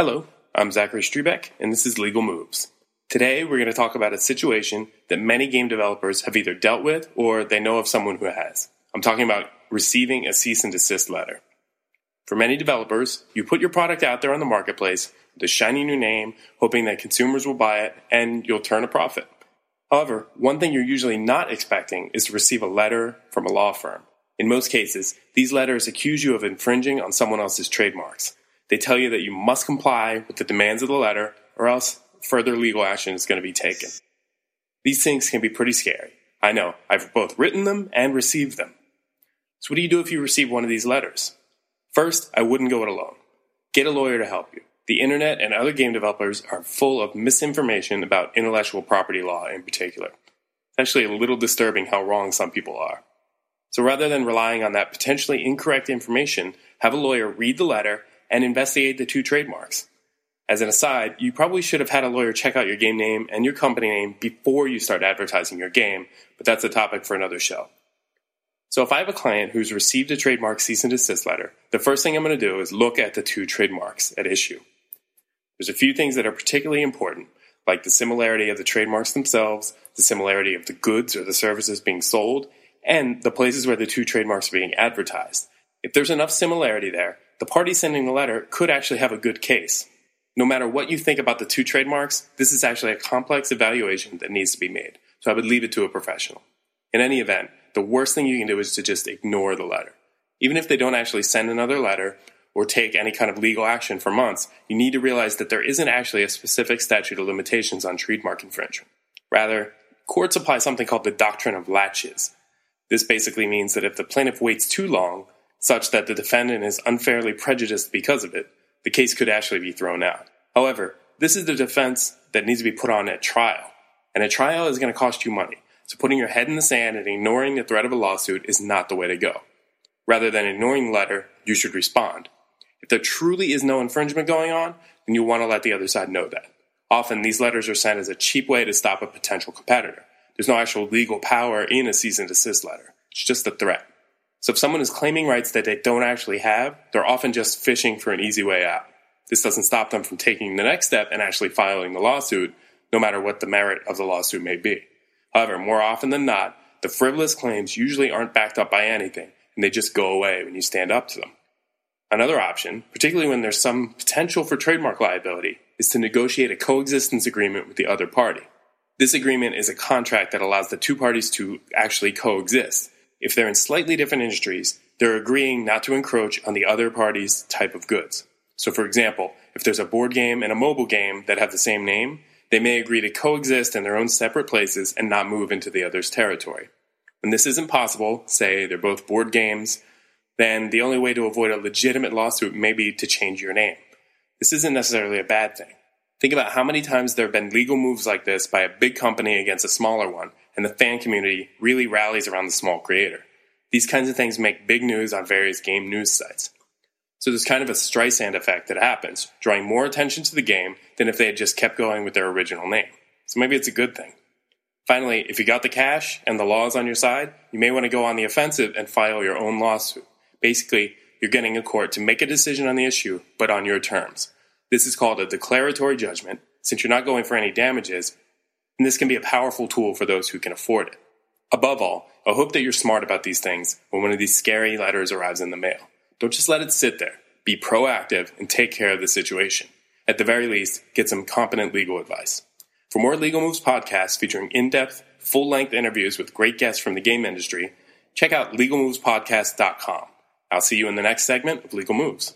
Hello, I'm Zachary Strebeck, and this is Legal Moves. Today, we're going to talk about a situation that many game developers have either dealt with or they know of someone who has. I'm talking about receiving a cease and desist letter. For many developers, you put your product out there on the marketplace with a shiny new name, hoping that consumers will buy it and you'll turn a profit. However, one thing you're usually not expecting is to receive a letter from a law firm. In most cases, these letters accuse you of infringing on someone else's trademarks. They tell you that you must comply with the demands of the letter or else further legal action is going to be taken. These things can be pretty scary. I know, I've both written them and received them. So, what do you do if you receive one of these letters? First, I wouldn't go it alone. Get a lawyer to help you. The internet and other game developers are full of misinformation about intellectual property law in particular. It's actually a little disturbing how wrong some people are. So rather than relying on that potentially incorrect information, have a lawyer read the letter and investigate the two trademarks. As an aside, you probably should have had a lawyer check out your game name and your company name before you start advertising your game, but that's a topic for another show. So if I have a client who's received a trademark cease and desist letter, the first thing I'm going to do is look at the two trademarks at issue. There's a few things that are particularly important, like the similarity of the trademarks themselves, the similarity of the goods or the services being sold, and the places where the two trademarks are being advertised. If there's enough similarity there, the party sending the letter could actually have a good case. No matter what you think about the two trademarks, this is actually a complex evaluation that needs to be made, so I would leave it to a professional. In any event, the worst thing you can do is to just ignore the letter. Even if they don't actually send another letter or take any kind of legal action for months, you need to realize that there isn't actually a specific statute of limitations on trademark infringement. Rather, courts apply something called the doctrine of laches. This basically means that if the plaintiff waits too long, such that the defendant is unfairly prejudiced because of it, the case could actually be thrown out. However, this is the defense that needs to be put on at trial, and a trial is going to cost you money. So putting your head in the sand and ignoring the threat of a lawsuit is not the way to go. Rather than ignoring the letter, you should respond. If there truly is no infringement going on, then you want to let the other side know that. Often these letters are sent as a cheap way to stop a potential competitor. There's no actual legal power in a cease and desist letter. It's just a threat. So if someone is claiming rights that they don't actually have, they're often just fishing for an easy way out. This doesn't stop them from taking the next step and actually filing the lawsuit, no matter what the merit of the lawsuit may be. However, more often than not, the frivolous claims usually aren't backed up by anything, and they just go away when you stand up to them. Another option, particularly when there's some potential for trademark liability, is to negotiate a coexistence agreement with the other party. This agreement is a contract that allows the two parties to actually coexist. If they're in slightly different industries, they're agreeing not to encroach on the other party's type of goods. So, for example, if there's a board game and a mobile game that have the same name, they may agree to coexist in their own separate places and not move into the other's territory. When this isn't possible, say they're both board games, then the only way to avoid a legitimate lawsuit may be to change your name. This isn't necessarily a bad thing. Think about how many times there have been legal moves like this by a big company against a smaller one, and the fan community really rallies around the small creator. These kinds of things make big news on various game news sites. So there's kind of a Streisand effect that happens, drawing more attention to the game than if they had just kept going with their original name. So maybe it's a good thing. Finally, if you got the cash and the law is on your side, you may want to go on the offensive and file your own lawsuit. Basically, you're getting a court to make a decision on the issue, but on your terms. This is called a declaratory judgment, since you're not going for any damages, and this can be a powerful tool for those who can afford it. Above all, I hope that you're smart about these things when one of these scary letters arrives in the mail. Don't just let it sit there. Be proactive and take care of the situation. At the very least, get some competent legal advice. For more Legal Moves podcasts featuring in depth, full length interviews with great guests from the game industry, check out legalmovespodcast.com. I'll see you in the next segment of Legal Moves.